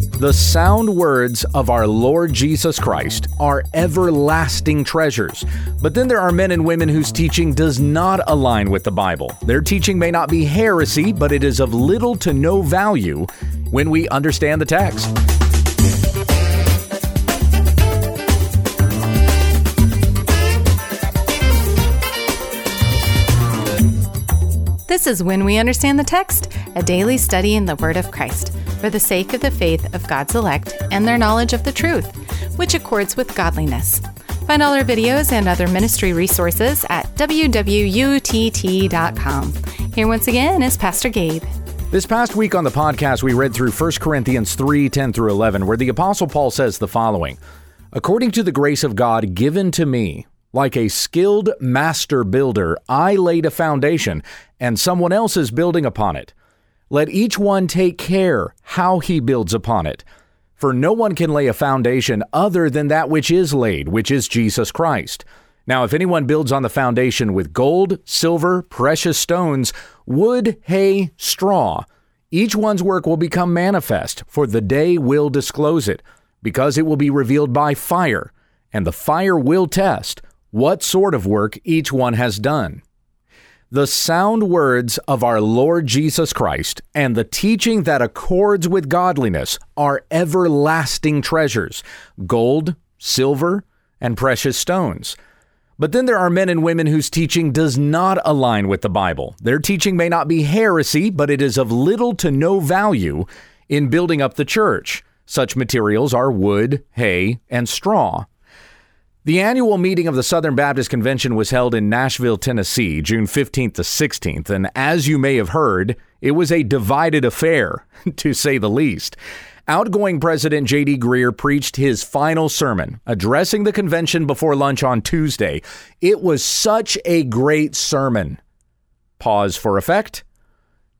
The sound words of our Lord Jesus Christ are everlasting treasures. But then there are men and women whose teaching does not align with the Bible. Their teaching may not be heresy, but it is of little to no value when we understand the text. This is When We Understand the Text, a daily study in the Word of Christ for the sake of the faith of God's elect and their knowledge of the truth, which accords with godliness. Find all our videos and other ministry resources at www.utt.com. Here once again is Pastor Gabe. This past week on the podcast, we read through 1 Corinthians 3 10 through 11, where the Apostle Paul says the following According to the grace of God given to me, like a skilled master builder, I laid a foundation, and someone else is building upon it. Let each one take care how he builds upon it. For no one can lay a foundation other than that which is laid, which is Jesus Christ. Now, if anyone builds on the foundation with gold, silver, precious stones, wood, hay, straw, each one's work will become manifest, for the day will disclose it, because it will be revealed by fire, and the fire will test what sort of work each one has done. The sound words of our Lord Jesus Christ and the teaching that accords with godliness are everlasting treasures gold, silver, and precious stones. But then there are men and women whose teaching does not align with the Bible. Their teaching may not be heresy, but it is of little to no value in building up the church. Such materials are wood, hay, and straw. The annual meeting of the Southern Baptist Convention was held in Nashville, Tennessee, June 15th to 16th, and as you may have heard, it was a divided affair, to say the least. Outgoing President J.D. Greear preached his final sermon, addressing the convention before lunch on Tuesday. It was such a great sermon. Pause for effect.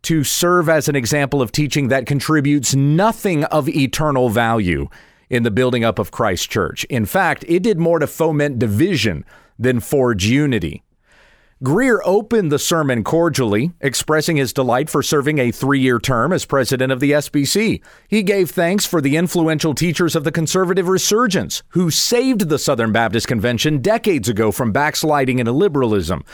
To serve as an example of teaching that contributes nothing of eternal value in the building up of Christ church. In fact, it did more to foment division than forge unity. Greear opened the sermon cordially, expressing his delight for serving a three year term as president of the SBC. He gave thanks for the influential teachers of the conservative resurgence who saved the Southern Baptist Convention decades ago from backsliding into liberalism.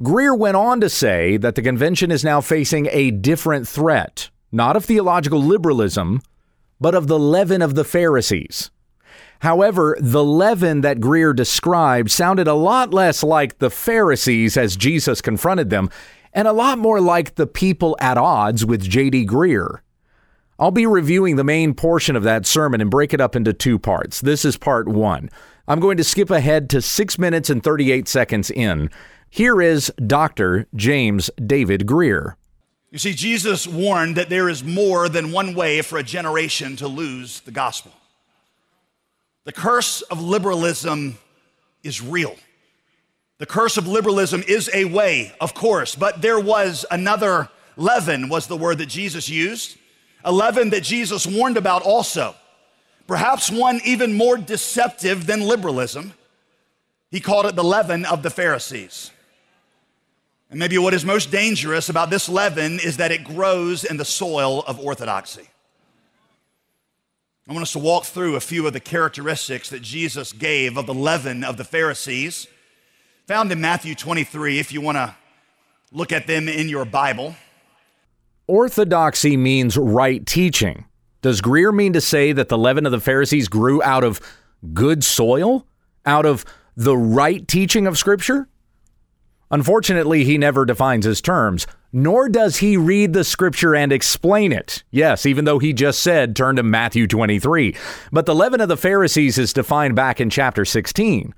Greear went on to say that the convention is now facing a different threat, not of theological liberalism, but of the leaven of the Pharisees. However, the leaven that Greear described sounded a lot less like the Pharisees as Jesus confronted them, and a lot more like the people at odds with J.D. Greear. I'll be reviewing the main portion of that sermon and break it up into two parts. This is part one. I'm going to skip ahead to 6 minutes and 38 seconds in. Here is Dr. James David Greear. You see, Jesus warned that there is more than one way for a generation to lose the gospel. The curse of liberalism is real. The curse of liberalism is a way, of course, but there was another leaven, was the word that Jesus used, a leaven that Jesus warned about also. Perhaps one even more deceptive than liberalism. He called it the leaven of the Pharisees. And maybe what is most dangerous about this leaven is that it grows in the soil of orthodoxy. I want us to walk through a few of the characteristics that Jesus gave of the leaven of the Pharisees, found in Matthew 23, if you want to look at them in your Bible. Orthodoxy means right teaching. Does Greear mean to say that the leaven of the Pharisees grew out of good soil? Out of the right teaching of Scripture? Unfortunately, he never defines his terms, nor does he read the scripture and explain it. Yes, even though he just said, turn to Matthew 23. But the leaven of the Pharisees is defined back in chapter 16.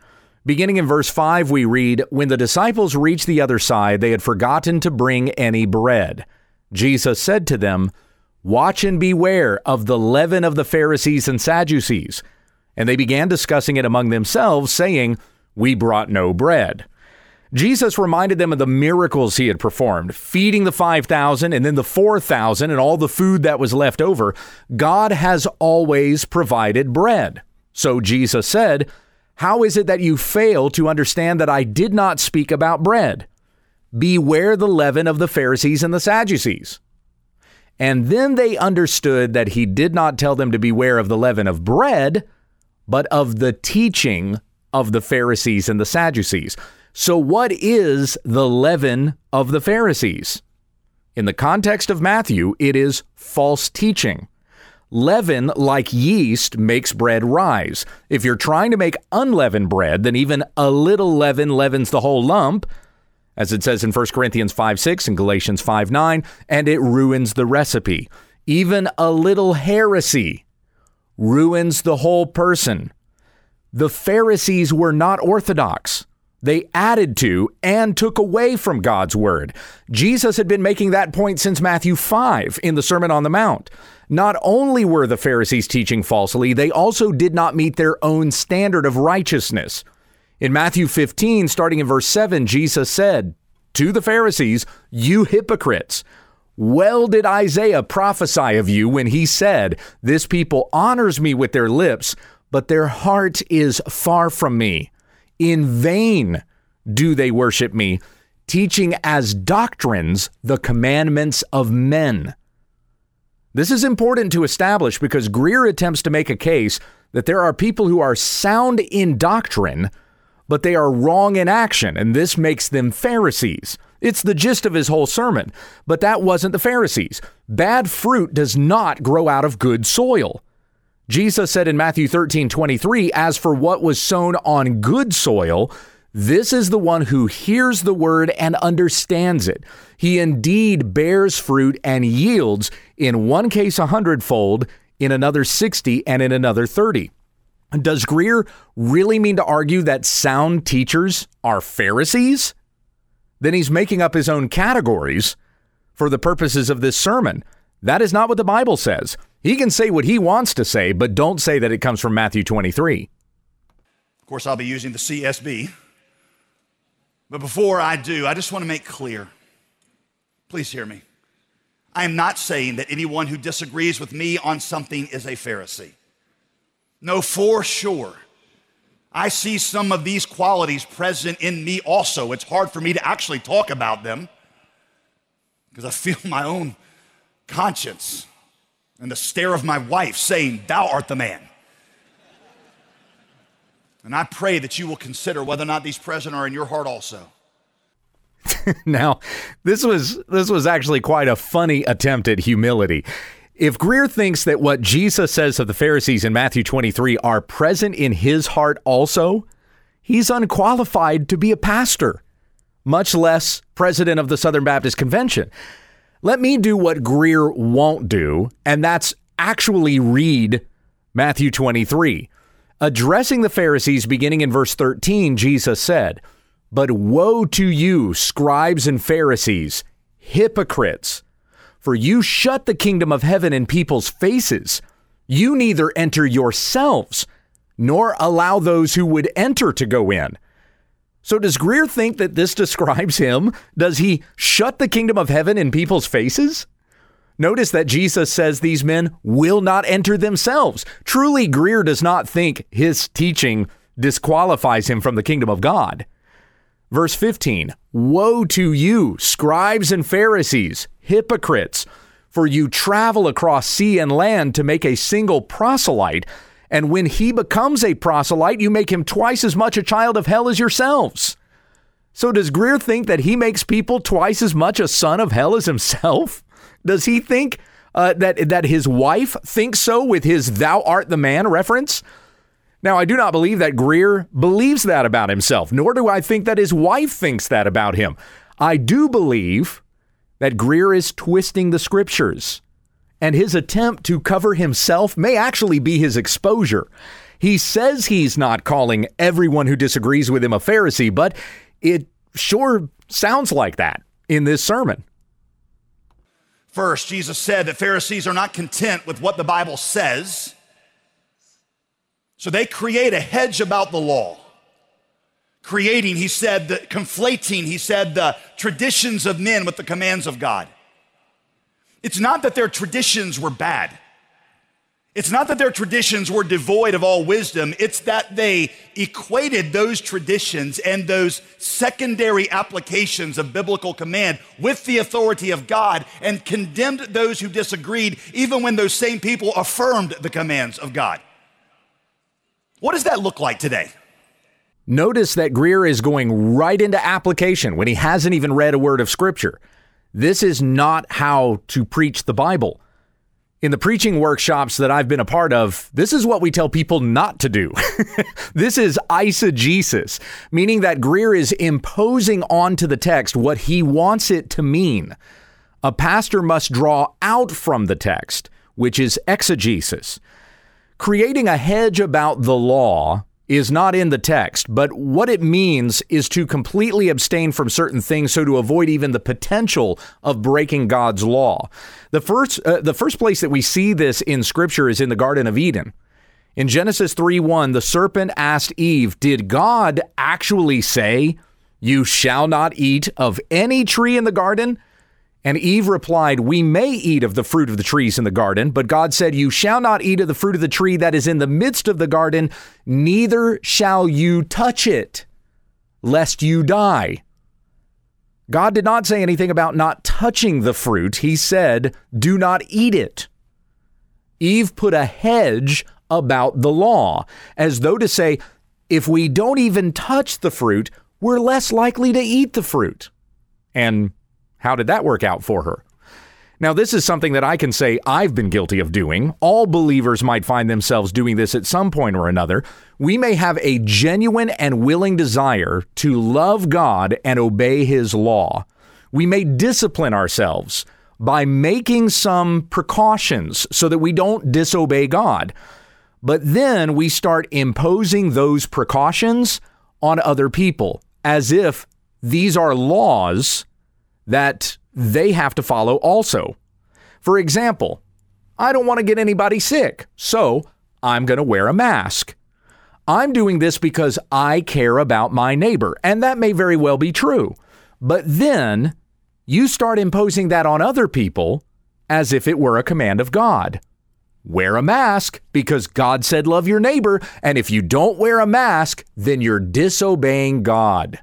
Beginning in verse 5, we read, When the disciples reached the other side, they had forgotten to bring any bread. Jesus said to them, Watch and beware of the leaven of the Pharisees and Sadducees. And they began discussing it among themselves, saying, We brought no bread. Jesus reminded them of the miracles he had performed, feeding the 5,000 and then the 4,000 and all the food that was left over. God has always provided bread. So Jesus said, How is it that you fail to understand that I did not speak about bread? Beware the leaven of the Pharisees and the Sadducees. And then they understood that he did not tell them to beware of the leaven of bread, but of the teaching of the Pharisees and the Sadducees. So, what is the leaven of the Pharisees? In the context of Matthew, it is false teaching. Leaven, like yeast, makes bread rise. If you're trying to make unleavened bread, then even a little leaven leavens the whole lump, as it says in 1 Corinthians 5 6 and Galatians 5 9, and it ruins the recipe. Even a little heresy ruins the whole person. The Pharisees were not orthodox. They added to and took away from God's word. Jesus had been making that point since Matthew 5 in the Sermon on the Mount. Not only were the Pharisees teaching falsely, they also did not meet their own standard of righteousness. In Matthew 15, starting in verse 7, Jesus said to the Pharisees, You hypocrites! Well did Isaiah prophesy of you when he said, This people honors me with their lips, but their heart is far from me. In vain do they worship me, teaching as doctrines the commandments of men. This is important to establish because Greear attempts to make a case that there are people who are sound in doctrine, but they are wrong in action, and this makes them Pharisees. It's the gist of his whole sermon, but that wasn't the Pharisees. Bad fruit does not grow out of good soil. Jesus said in Matthew 13, 23, As for what was sown on good soil, this is the one who hears the word and understands it. He indeed bears fruit and yields, in one case a hundredfold, in another 60, and in another 30. Does Greear really mean to argue that sound teachers are Pharisees? Then he's making up his own categories for the purposes of this sermon. That is not what the Bible says. He can say what he wants to say, but don't say that it comes from Matthew 23. Of course, I'll be using the CSB. But before I do, I just want to make clear please hear me. I am not saying that anyone who disagrees with me on something is a Pharisee. No, for sure. I see some of these qualities present in me also. It's hard for me to actually talk about them because I feel my own conscience and the stare of my wife saying, Thou art the man. And I pray that you will consider whether or not these present are in your heart also. now, this was this was actually quite a funny attempt at humility. If Greear thinks that what Jesus says of the Pharisees in Matthew 23 are present in his heart also, he's unqualified to be a pastor, much less president of the Southern Baptist Convention. Let me do what Greear won't do, and that's actually read Matthew 23. Addressing the Pharisees beginning in verse 13, Jesus said, But woe to you, scribes and Pharisees, hypocrites! For you shut the kingdom of heaven in people's faces. You neither enter yourselves, nor allow those who would enter to go in. So does Greear think that this describes him? Does he shut the kingdom of heaven in people's faces? Notice that Jesus says these men will not enter themselves. Truly, Greear does not think his teaching disqualifies him from the kingdom of God. Verse 15 Woe to you, scribes and Pharisees, hypocrites! For you travel across sea and land to make a single proselyte and when he becomes a proselyte, you make him twice as much a child of hell as yourselves. So does Greear think that he makes people twice as much a son of hell as himself? Does he think uh, that that his wife thinks so with his "Thou art the man" reference? Now, I do not believe that Greear believes that about himself, nor do I think that his wife thinks that about him. I do believe that Greear is twisting the scriptures and his attempt to cover himself may actually be his exposure. He says he's not calling everyone who disagrees with him a Pharisee, but it sure sounds like that in this sermon. First, Jesus said that Pharisees are not content with what the Bible says, so they create a hedge about the law. Creating, he said, the, conflating, he said, the traditions of men with the commands of God. It's not that their traditions were bad. It's not that their traditions were devoid of all wisdom, it's that they equated those traditions and those secondary applications of biblical command with the authority of God and condemned those who disagreed, even when those same people affirmed the commands of God. What does that look like today? Notice that Greear is going right into application when he hasn't even read a word of scripture. This is not how to preach the Bible in the preaching workshops that I've been a part of, this is what we tell people not to do. this is eisegesis, meaning that Greear is imposing onto the text what he wants it to mean. A pastor must draw out from the text, which is exegesis. Creating a hedge about the law is not in the text, but what it means is to completely abstain from certain things so to avoid even the potential of breaking God's law. The first uh, the first place that we see this in scripture is in the garden of Eden. In Genesis 3:1, the serpent asked Eve, "Did God actually say, you shall not eat of any tree in the garden?" And Eve replied, We may eat of the fruit of the trees in the garden, but God said, You shall not eat of the fruit of the tree that is in the midst of the garden, neither shall you touch it, lest you die. God did not say anything about not touching the fruit. He said, Do not eat it. Eve put a hedge about the law, as though to say, If we don't even touch the fruit, we're less likely to eat the fruit. And how did that work out for her? Now, this is something that I can say I've been guilty of doing. All believers might find themselves doing this at some point or another. We may have a genuine and willing desire to love God and obey His law. We may discipline ourselves by making some precautions so that we don't disobey God. But then we start imposing those precautions on other people as if these are laws that they have to follow also. For example, I don't want to get anybody sick, so I'm going to wear a mask. I'm doing this because I care about my neighbor, and that may very well be true. But then you start imposing that on other people as if it were a command of God. Wear a mask because God said love your neighbor, and if you don't wear a mask, then you're disobeying God.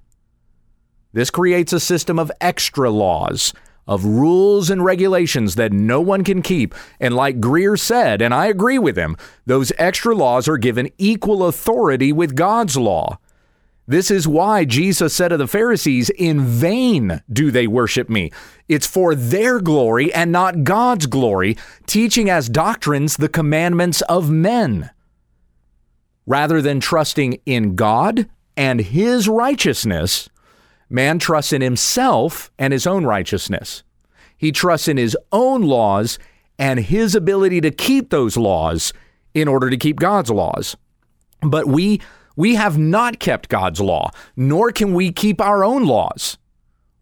This creates a system of extra laws, of rules and regulations that no one can keep. And like Greear said, and I agree with him, those extra laws are given equal authority with God's law. This is why Jesus said of the Pharisees, In vain do they worship me. It's for their glory and not God's glory, teaching as doctrines the commandments of men. Rather than trusting in God and His righteousness, Man trusts in himself and his own righteousness. He trusts in his own laws and his ability to keep those laws in order to keep God's laws. But we we have not kept God's law, nor can we keep our own laws.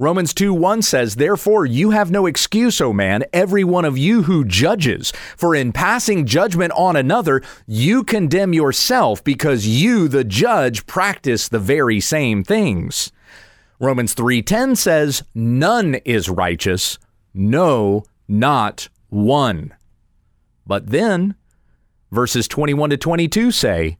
Romans 2 1 says, Therefore, you have no excuse, O man, every one of you who judges. For in passing judgment on another, you condemn yourself because you, the judge, practice the very same things. Romans 3:10 says, "None is righteous, no, not one." But then verses 21 to 22 say,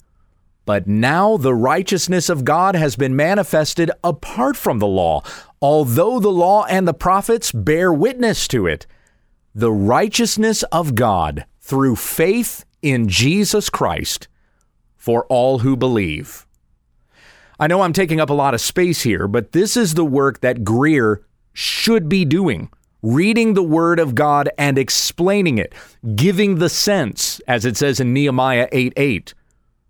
"But now the righteousness of God has been manifested apart from the law, although the law and the prophets bear witness to it, the righteousness of God through faith in Jesus Christ for all who believe." I know I'm taking up a lot of space here, but this is the work that Greear should be doing reading the Word of God and explaining it, giving the sense, as it says in Nehemiah 8 8.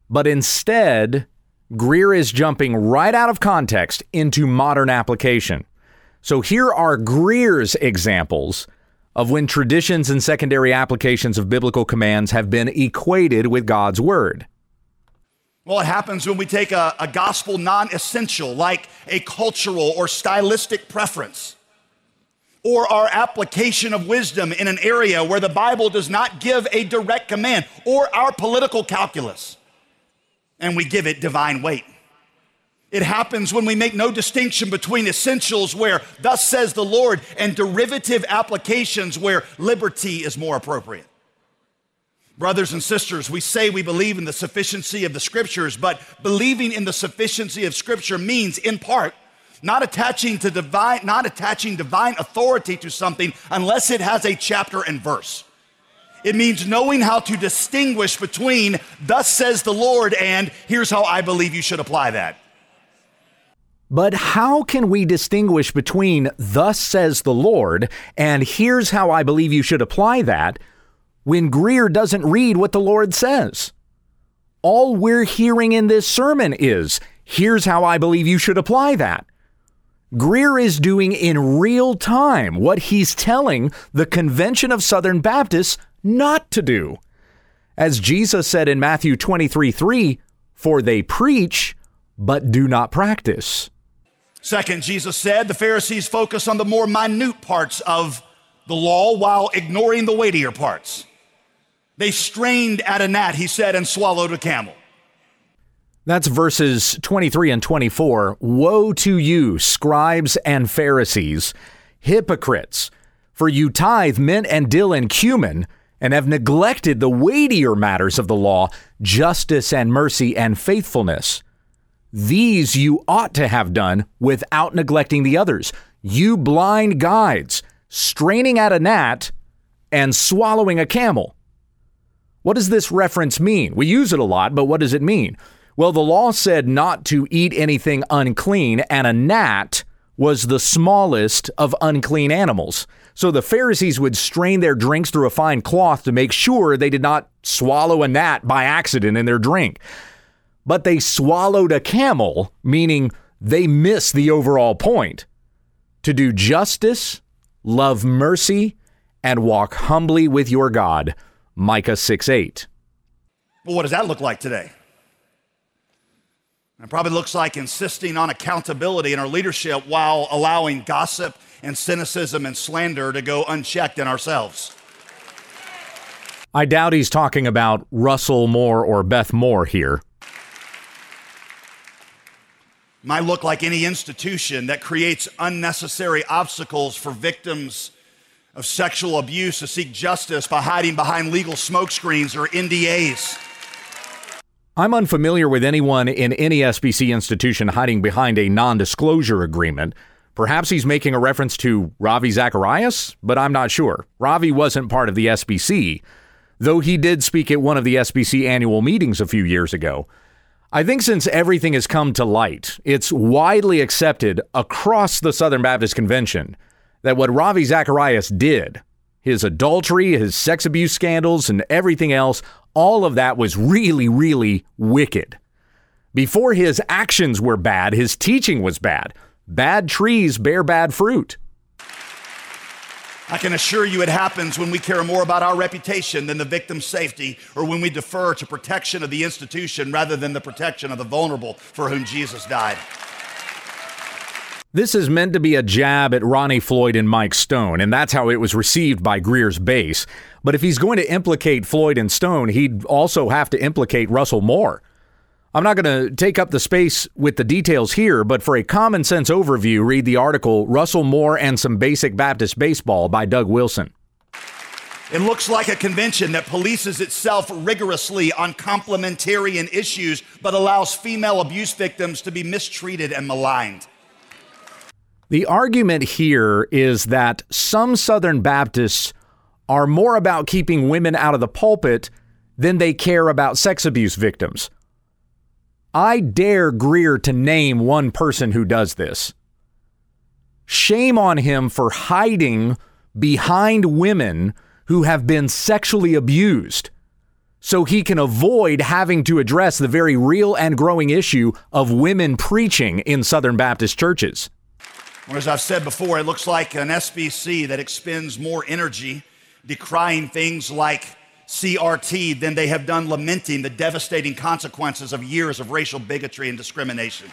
But instead, Greear is jumping right out of context into modern application. So here are Greear's examples of when traditions and secondary applications of biblical commands have been equated with God's Word. Well, it happens when we take a, a gospel non essential, like a cultural or stylistic preference, or our application of wisdom in an area where the Bible does not give a direct command, or our political calculus, and we give it divine weight. It happens when we make no distinction between essentials, where thus says the Lord, and derivative applications, where liberty is more appropriate. Brothers and sisters, we say we believe in the sufficiency of the scriptures, but believing in the sufficiency of scripture means, in part, not attaching to divine, not attaching divine authority to something unless it has a chapter and verse. It means knowing how to distinguish between thus says the Lord and here's how I believe you should apply that. But how can we distinguish between thus says the Lord and here's how I believe you should apply that when Greear doesn't read what the Lord says? All we're hearing in this sermon is here's how I believe you should apply that. Greear is doing in real time what he's telling the Convention of Southern Baptists not to do. As Jesus said in Matthew 23 3, for they preach, but do not practice. Second, Jesus said the Pharisees focus on the more minute parts of the law while ignoring the weightier parts. They strained at a gnat, he said, and swallowed a camel. That's verses 23 and 24. Woe to you, scribes and Pharisees, hypocrites, for you tithe mint and dill and cumin and have neglected the weightier matters of the law, justice and mercy and faithfulness. These you ought to have done without neglecting the others. You blind guides, straining at a gnat and swallowing a camel. What does this reference mean? We use it a lot, but what does it mean? Well, the law said not to eat anything unclean, and a gnat was the smallest of unclean animals. So the Pharisees would strain their drinks through a fine cloth to make sure they did not swallow a gnat by accident in their drink. But they swallowed a camel, meaning they missed the overall point to do justice, love mercy, and walk humbly with your God. Micah 6 8. Well, what does that look like today? It probably looks like insisting on accountability in our leadership while allowing gossip and cynicism and slander to go unchecked in ourselves. I doubt he's talking about Russell Moore or Beth Moore here. Might look like any institution that creates unnecessary obstacles for victims of sexual abuse to seek justice by hiding behind legal smokescreens or NDAs. I'm unfamiliar with anyone in any SBC institution hiding behind a non disclosure agreement. Perhaps he's making a reference to Ravi Zacharias, but I'm not sure. Ravi wasn't part of the SBC, though he did speak at one of the SBC annual meetings a few years ago. I think since everything has come to light, it's widely accepted across the Southern Baptist Convention that what Ravi Zacharias did, his adultery, his sex abuse scandals, and everything else, all of that was really, really wicked. Before his actions were bad, his teaching was bad. Bad trees bear bad fruit. I can assure you it happens when we care more about our reputation than the victim's safety, or when we defer to protection of the institution rather than the protection of the vulnerable for whom Jesus died. This is meant to be a jab at Ronnie Floyd and Mike Stone, and that's how it was received by Greear's base. But if he's going to implicate Floyd and Stone, he'd also have to implicate Russell Moore. I'm not going to take up the space with the details here, but for a common sense overview, read the article Russell Moore and Some Basic Baptist Baseball by Doug Wilson. It looks like a convention that polices itself rigorously on complementarian issues, but allows female abuse victims to be mistreated and maligned. The argument here is that some Southern Baptists are more about keeping women out of the pulpit than they care about sex abuse victims. I dare Greear to name one person who does this. Shame on him for hiding behind women who have been sexually abused so he can avoid having to address the very real and growing issue of women preaching in Southern Baptist churches. Or as I've said before, it looks like an SBC that expends more energy decrying things like CRT than they have done lamenting the devastating consequences of years of racial bigotry and discrimination.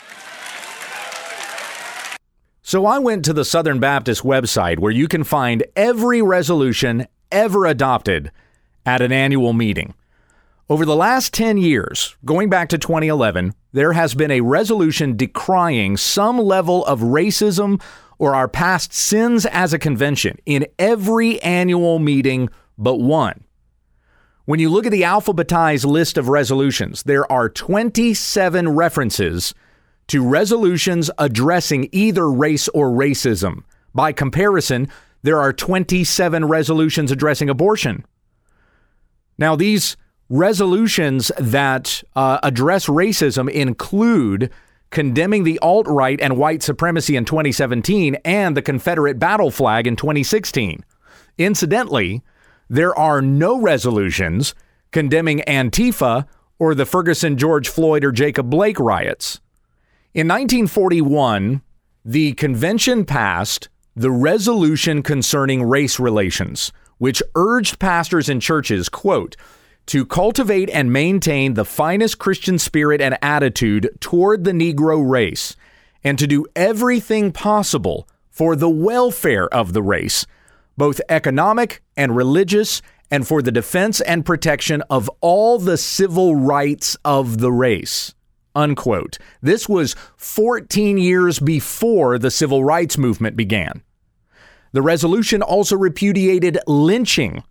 So I went to the Southern Baptist website where you can find every resolution ever adopted at an annual meeting. Over the last 10 years, going back to 2011, there has been a resolution decrying some level of racism or our past sins as a convention in every annual meeting but one. When you look at the alphabetized list of resolutions, there are 27 references to resolutions addressing either race or racism. By comparison, there are 27 resolutions addressing abortion. Now, these resolutions that uh, address racism include condemning the alt right and white supremacy in 2017 and the Confederate battle flag in 2016. Incidentally, there are no resolutions condemning Antifa or the Ferguson, George Floyd, or Jacob Blake riots. In 1941, the convention passed the resolution concerning race relations, which urged pastors and churches, quote, to cultivate and maintain the finest Christian spirit and attitude toward the Negro race, and to do everything possible for the welfare of the race, both economic and religious, and for the defense and protection of all the civil rights of the race. Unquote. This was 14 years before the civil rights movement began. The resolution also repudiated lynching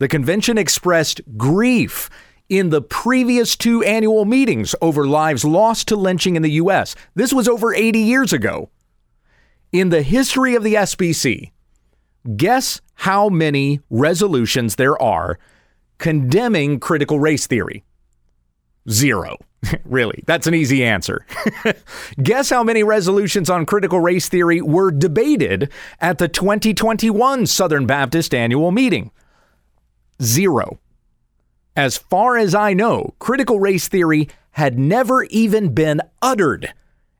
the convention expressed grief in the previous two annual meetings over lives lost to lynching in the U.S. This was over 80 years ago. In the history of the SBC, guess how many resolutions there are condemning critical race theory? Zero. really, that's an easy answer. Guess how many resolutions on critical race theory were debated at the 2021 Southern Baptist annual meeting? Zero. As far as I know, critical race theory had never even been uttered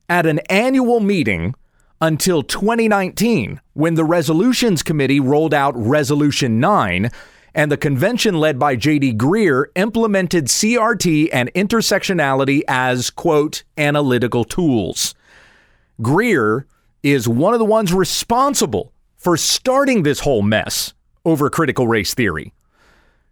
at an annual meeting until 2019 when the Resolutions Committee rolled out Resolution 9 and the convention led by J.D. Greear implemented CRT and intersectionality as, quote, analytical tools. Greear is one of the ones responsible for starting this whole mess over critical race theory.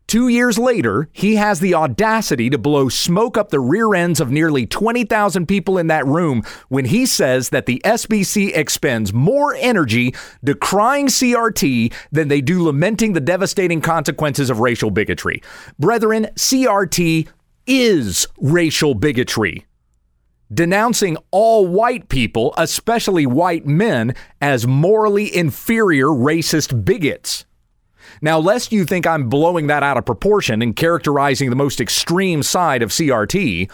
Two years later, he has the audacity to blow smoke up the rear ends of nearly 20,000 people in that room when he says that the SBC expends more energy decrying CRT than they do lamenting the devastating consequences of racial bigotry. Brethren, CRT is racial bigotry denouncing all white people, especially white men, as morally inferior racist bigots. Now, lest you think I'm blowing that out of proportion and characterizing the most extreme side of CRT,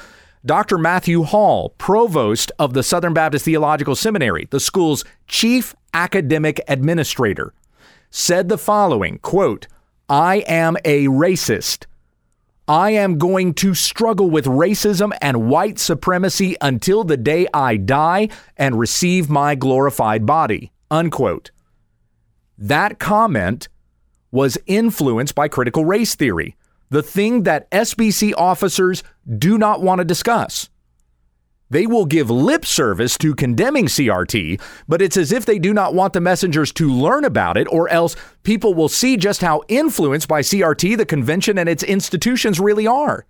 Dr. Matthew Hall, provost of the Southern Baptist Theological Seminary, the school's chief academic administrator, said the following quote, I am a racist. I am going to struggle with racism and white supremacy until the day I die and receive my glorified body. Unquote. That comment was influenced by critical race theory, the thing that SBC officers do not want to discuss. They will give lip service to condemning CRT, but it's as if they do not want the messengers to learn about it, or else people will see just how influenced by CRT the convention and its institutions really are.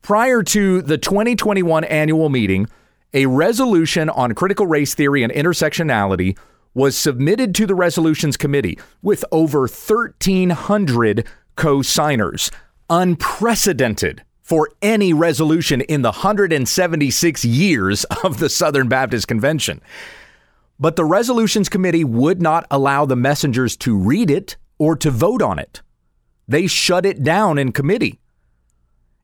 Prior to the 2021 annual meeting, a resolution on critical race theory and intersectionality was submitted to the resolutions committee with over 1,300 co signers. Unprecedented for any resolution in the 176 years of the Southern Baptist Convention. But the resolutions committee would not allow the messengers to read it or to vote on it. They shut it down in committee.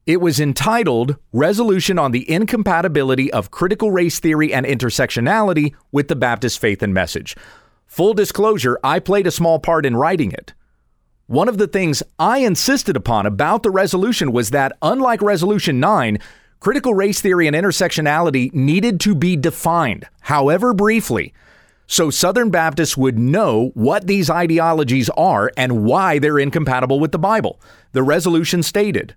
It was entitled Resolution on the Incompatibility of Critical Race Theory and Intersectionality with the Baptist Faith and Message. Full disclosure, I played a small part in writing it. One of the things I insisted upon about the resolution was that, unlike Resolution 9, critical race theory and intersectionality needed to be defined, however briefly, so Southern Baptists would know what these ideologies are and why they're incompatible with the Bible. The resolution stated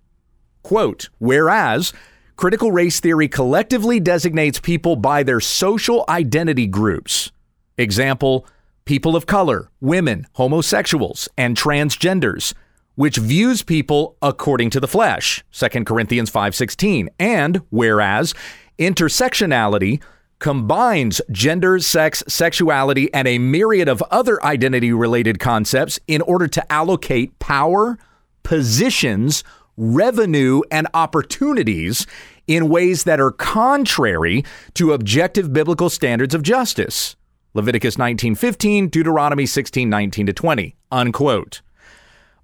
Quote, whereas critical race theory collectively designates people by their social identity groups. Example, people of color, women, homosexuals, and transgenders, which views people according to the flesh, 2 Corinthians 5:16, and whereas intersectionality combines gender, sex, sexuality, and a myriad of other identity related concepts in order to allocate power, positions, revenue, and opportunities in ways that are contrary to objective biblical standards of justice. Leviticus 19:15, Deuteronomy 16:19 to 20. Unquote.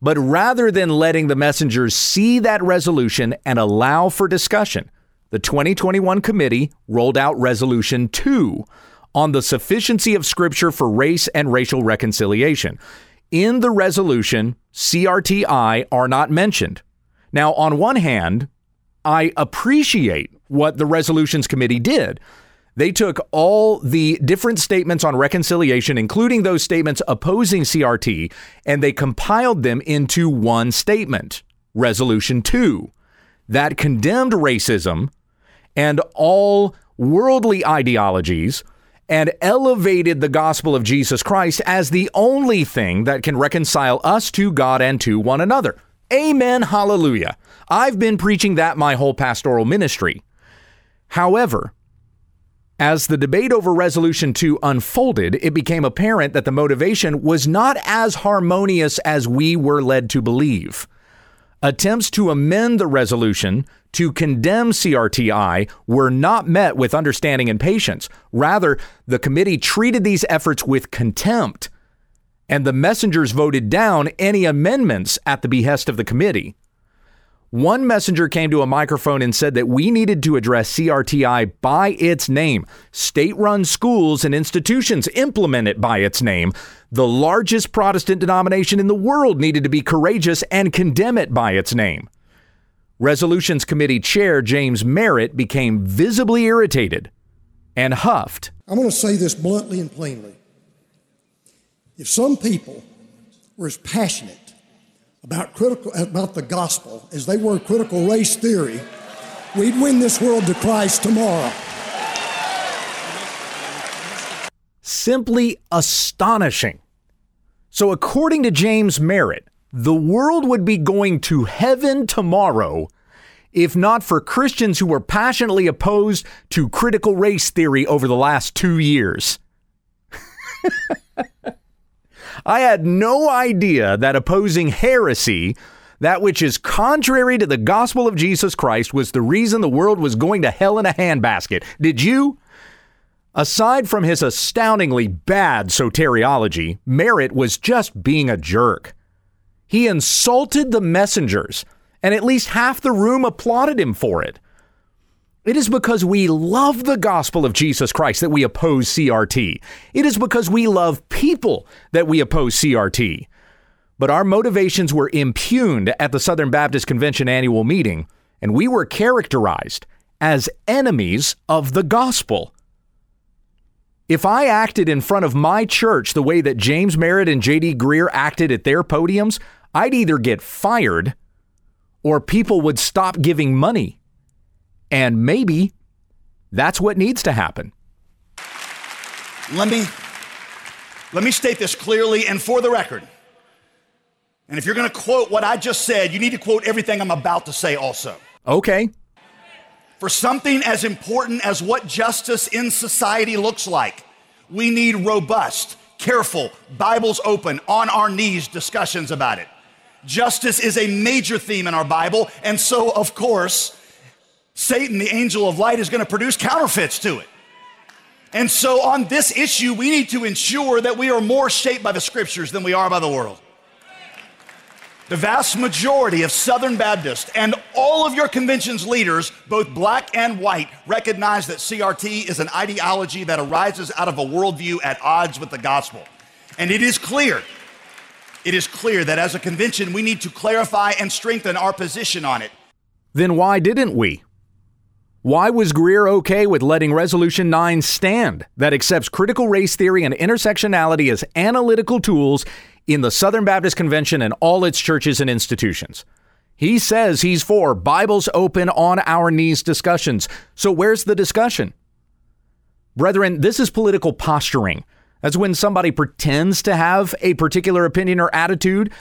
But rather than letting the messengers see that resolution and allow for discussion, the 2021 committee rolled out resolution 2 on the sufficiency of scripture for race and racial reconciliation. In the resolution, CRTI are not mentioned. Now, on one hand, I appreciate what the resolutions committee did. They took all the different statements on reconciliation, including those statements opposing CRT, and they compiled them into one statement, Resolution 2, that condemned racism and all worldly ideologies and elevated the gospel of Jesus Christ as the only thing that can reconcile us to God and to one another. Amen. Hallelujah. I've been preaching that my whole pastoral ministry. However, as the debate over Resolution 2 unfolded, it became apparent that the motivation was not as harmonious as we were led to believe. Attempts to amend the resolution to condemn CRTI were not met with understanding and patience. Rather, the committee treated these efforts with contempt, and the messengers voted down any amendments at the behest of the committee. One messenger came to a microphone and said that we needed to address CRTI by its name. State run schools and institutions implement it by its name. The largest Protestant denomination in the world needed to be courageous and condemn it by its name. Resolutions Committee Chair James Merritt became visibly irritated and huffed. I'm going to say this bluntly and plainly. If some people were as passionate about critical about the gospel as they were critical race theory, we'd win this world to Christ tomorrow. Simply astonishing. So, according to James Merritt, the world would be going to heaven tomorrow if not for Christians who were passionately opposed to critical race theory over the last two years. I had no idea that opposing heresy, that which is contrary to the gospel of Jesus Christ, was the reason the world was going to hell in a handbasket. Did you? Aside from his astoundingly bad soteriology, Merritt was just being a jerk. He insulted the messengers, and at least half the room applauded him for it. It is because we love the gospel of Jesus Christ that we oppose CRT. It is because we love people that we oppose CRT. But our motivations were impugned at the Southern Baptist Convention annual meeting, and we were characterized as enemies of the gospel. If I acted in front of my church the way that James Merritt and J.D. Greear acted at their podiums, I'd either get fired or people would stop giving money and maybe that's what needs to happen. Let me let me state this clearly and for the record. And if you're going to quote what I just said, you need to quote everything I'm about to say also. Okay. For something as important as what justice in society looks like, we need robust, careful, Bibles open, on our knees discussions about it. Justice is a major theme in our Bible, and so, of course, Satan, the angel of light, is going to produce counterfeits to it. And so, on this issue, we need to ensure that we are more shaped by the scriptures than we are by the world. The vast majority of Southern Baptists and all of your convention's leaders, both black and white, recognize that CRT is an ideology that arises out of a worldview at odds with the gospel. And it is clear, it is clear that as a convention, we need to clarify and strengthen our position on it. Then why didn't we? Why was Greear okay with letting Resolution 9 stand that accepts critical race theory and intersectionality as analytical tools in the Southern Baptist Convention and all its churches and institutions? He says he's for Bibles open on our knees discussions. So where's the discussion? Brethren, this is political posturing. That's when somebody pretends to have a particular opinion or attitude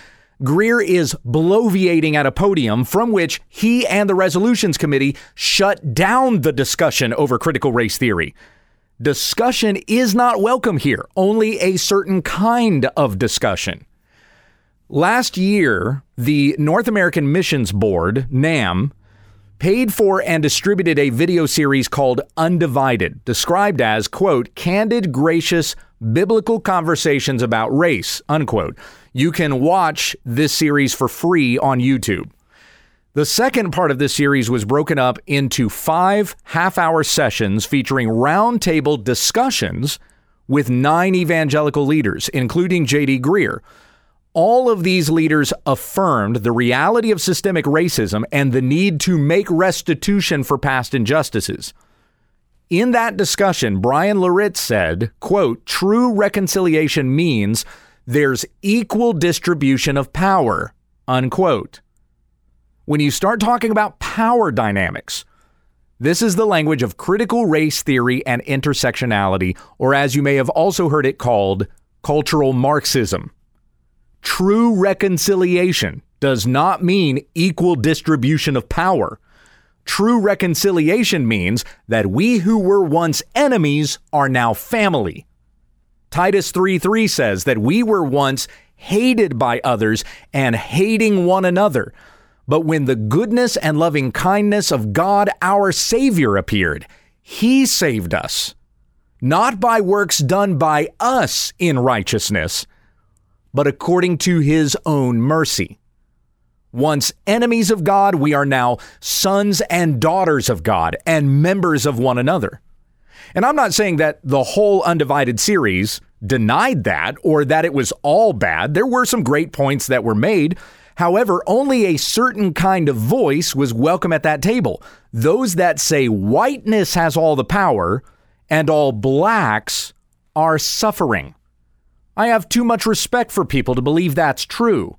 Greear is bloviating at a podium from which he and the resolutions committee shut down the discussion over critical race theory. Discussion is not welcome here, only a certain kind of discussion. Last year, the North American Missions Board, NAM, paid for and distributed a video series called Undivided, described as, quote, candid, gracious, biblical conversations about race, unquote. You can watch this series for free on YouTube. The second part of this series was broken up into five half hour sessions featuring roundtable discussions with nine evangelical leaders, including J.D. Greear. All of these leaders affirmed the reality of systemic racism and the need to make restitution for past injustices. In that discussion, Bryan Loritts said, quote, true reconciliation means there's equal distribution of power, unquote. When you start talking about power dynamics, this is the language of critical race theory and intersectionality, or as you may have also heard it called, cultural Marxism. True reconciliation does not mean equal distribution of power. True reconciliation means that we who were once enemies are now family. Titus 3:3 says that we were once hated by others and hating one another. But when the goodness and loving kindness of God our Savior appeared, he saved us, not by works done by us in righteousness, but according to his own mercy. Once enemies of God, we are now sons and daughters of God and members of one another. And I'm not saying that the whole Undivided series denied that or that it was all bad. There were some great points that were made. However, only a certain kind of voice was welcome at that table. Those that say whiteness has all the power and all blacks are suffering. I have too much respect for people to believe that's true.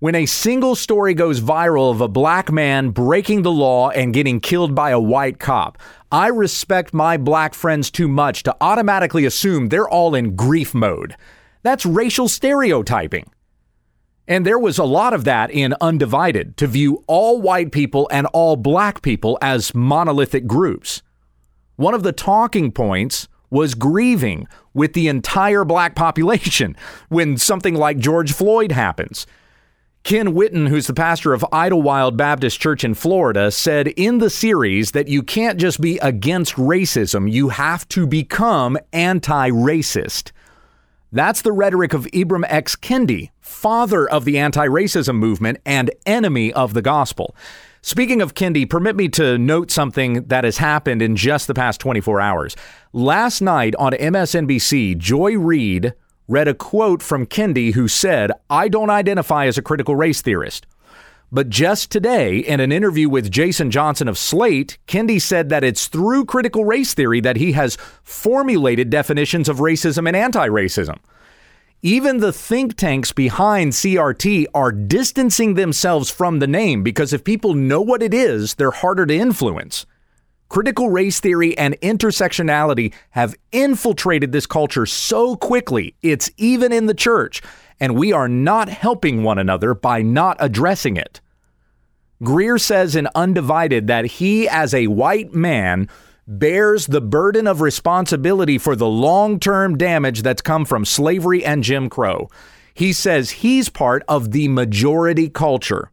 When a single story goes viral of a black man breaking the law and getting killed by a white cop, I respect my black friends too much to automatically assume they're all in grief mode. That's racial stereotyping. And there was a lot of that in Undivided to view all white people and all black people as monolithic groups. One of the talking points was grieving with the entire black population when something like George Floyd happens. Ken Whitten, who's the pastor of Idlewild Baptist Church in Florida, said in the series that you can't just be against racism, you have to become anti racist. That's the rhetoric of Ibram X. Kendi, father of the anti racism movement and enemy of the gospel. Speaking of Kendi, permit me to note something that has happened in just the past 24 hours. Last night on MSNBC, Joy Reid read a quote from Kendi who said, I don't identify as a critical race theorist. But just today, in an interview with Jason Johnson of Slate, Kendi said that it's through critical race theory that he has formulated definitions of racism and anti racism. Even the think tanks behind CRT are distancing themselves from the name because if people know what it is, they're harder to influence. Critical race theory and intersectionality have infiltrated this culture so quickly, it's even in the church, and we are not helping one another by not addressing it. Greear says in Undivided that he, as a white man, bears the burden of responsibility for the long term damage that's come from slavery and Jim Crow. He says he's part of the majority culture.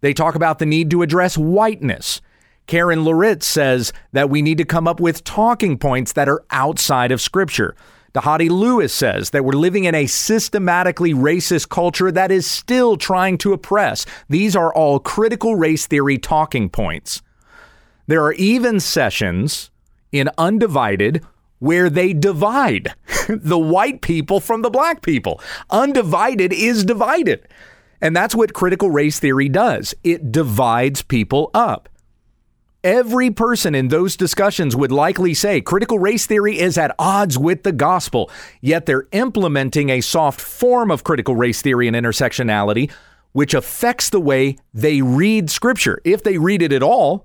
They talk about the need to address whiteness. Karen Loritts says that we need to come up with talking points that are outside of Scripture. Dhati Lewis says that we're living in a systematically racist culture that is still trying to oppress. These are all critical race theory talking points. There are even sessions in Undivided where they divide the white people from the black people. Undivided is divided. And that's what critical race theory does it divides people up. Every person in those discussions would likely say critical race theory is at odds with the gospel, yet they're implementing a soft form of critical race theory and intersectionality, which affects the way they read scripture, if they read it at all,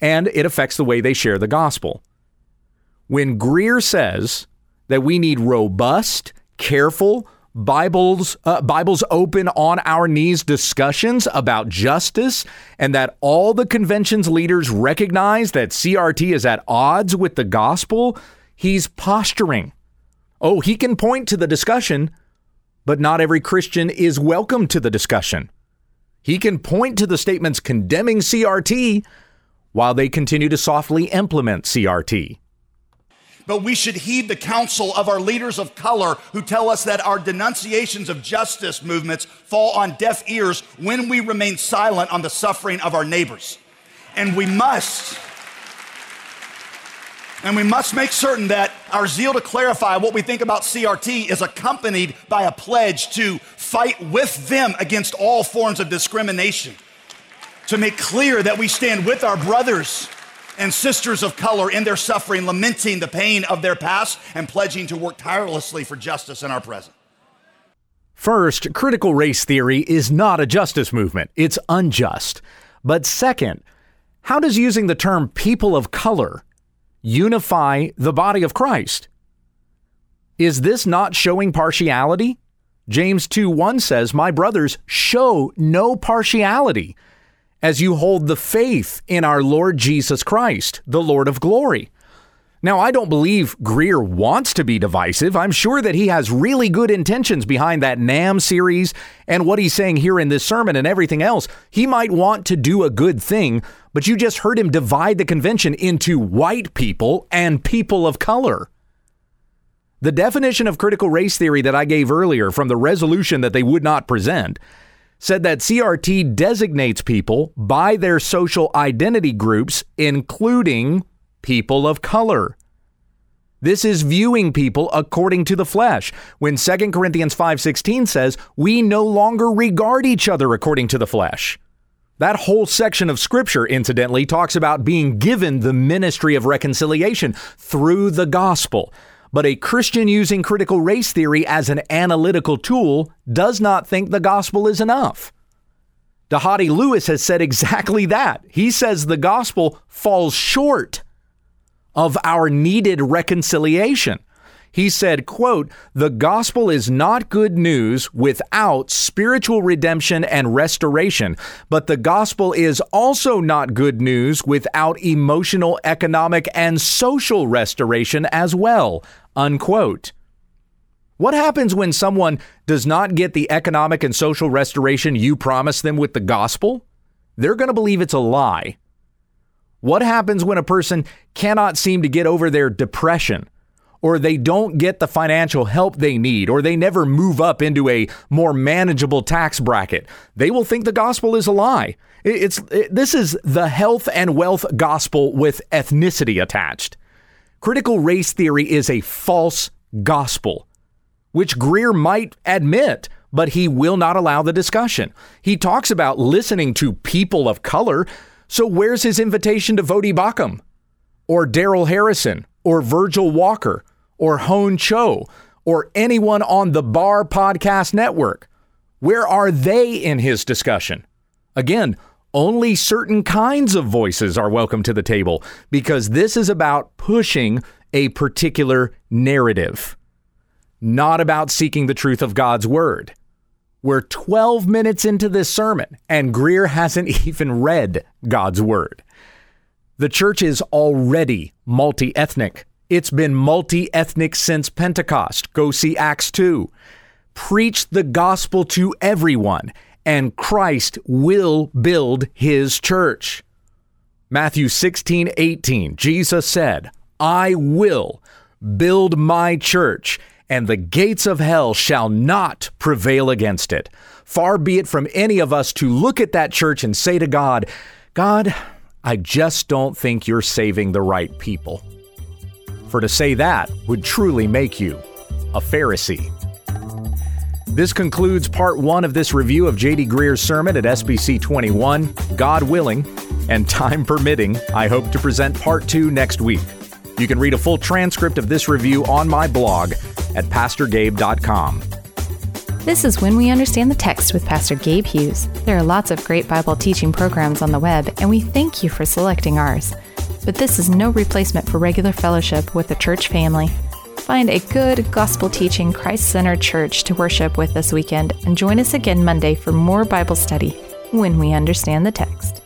and it affects the way they share the gospel. When Greear says that we need robust, careful, Bibles uh, Bibles open on our knees discussions about justice and that all the convention's leaders recognize that CRT is at odds with the gospel, he's posturing. Oh, he can point to the discussion, but not every Christian is welcome to the discussion. He can point to the statements condemning CRT while they continue to softly implement CRT. But we should heed the counsel of our leaders of color who tell us that our denunciations of justice movements fall on deaf ears when we remain silent on the suffering of our neighbors. And we must and we must make certain that our zeal to clarify what we think about CRT is accompanied by a pledge to fight with them against all forms of discrimination. To make clear that we stand with our brothers and sisters of color in their suffering, lamenting the pain of their past and pledging to work tirelessly for justice in our present. First, critical race theory is not a justice movement, it's unjust. But second, how does using the term people of color unify the body of Christ. Is this not showing partiality? James 2 1 says, My brothers, show no partiality as you hold the faith in our Lord Jesus Christ, the Lord of glory. Now, I don't believe Greear wants to be divisive. I'm sure that he has really good intentions behind that NAM series and what he's saying here in this sermon and everything else. He might want to do a good thing, but you just heard him divide the convention into white people and people of color. The definition of critical race theory that I gave earlier from the resolution that they would not present said that CRT designates people by their social identity groups, including people of color. This is viewing people according to the flesh. When 2 Corinthians 5:16 says, "We no longer regard each other according to the flesh." That whole section of scripture incidentally talks about being given the ministry of reconciliation through the gospel. But a Christian using critical race theory as an analytical tool does not think the gospel is enough. Dhati Lewis has said exactly that. He says the gospel falls short of our needed reconciliation. He said, quote, "The gospel is not good news without spiritual redemption and restoration, but the gospel is also not good news without emotional, economic, and social restoration as well." Unquote. What happens when someone does not get the economic and social restoration you promised them with the gospel? They're going to believe it's a lie. What happens when a person cannot seem to get over their depression? Or they don't get the financial help they need, or they never move up into a more manageable tax bracket. They will think the gospel is a lie. It's it, this is the health and wealth gospel with ethnicity attached. Critical race theory is a false gospel, which Greear might admit, but he will not allow the discussion. He talks about listening to people of color so where's his invitation to Voddie Baucham or Darrell Harrison or Virgil Walker or Hone Cho or anyone on the Bar Podcast Network? Where are they in his discussion? Again, only certain kinds of voices are welcome to the table because this is about pushing a particular narrative, not about seeking the truth of God's word. We're 12 minutes into this sermon, and Greear hasn't even read God's Word. The church is already multi ethnic. It's been multi ethnic since Pentecost. Go see Acts 2. Preach the gospel to everyone, and Christ will build his church. Matthew 16, 18, Jesus said, I will build my church, and the gates of hell shall not prevail against it. Far be it from any of us to look at that church and say to God, God, I just don't think you're saving the right people. For to say that would truly make you a Pharisee. This concludes part one of this review of J.D. Greear's sermon at SBC 21. God willing and time permitting, I hope to present part two next week. You can read a full transcript of this review on my blog at PastorGabe.com. This is When We Understand the Text with Pastor Gabe Hughes. There are lots of great Bible teaching programs on the web, and we thank you for selecting ours. But this is no replacement for regular fellowship with the church family. Find a good, gospel teaching, Christ centered church to worship with this weekend, and join us again Monday for more Bible study when we understand the text.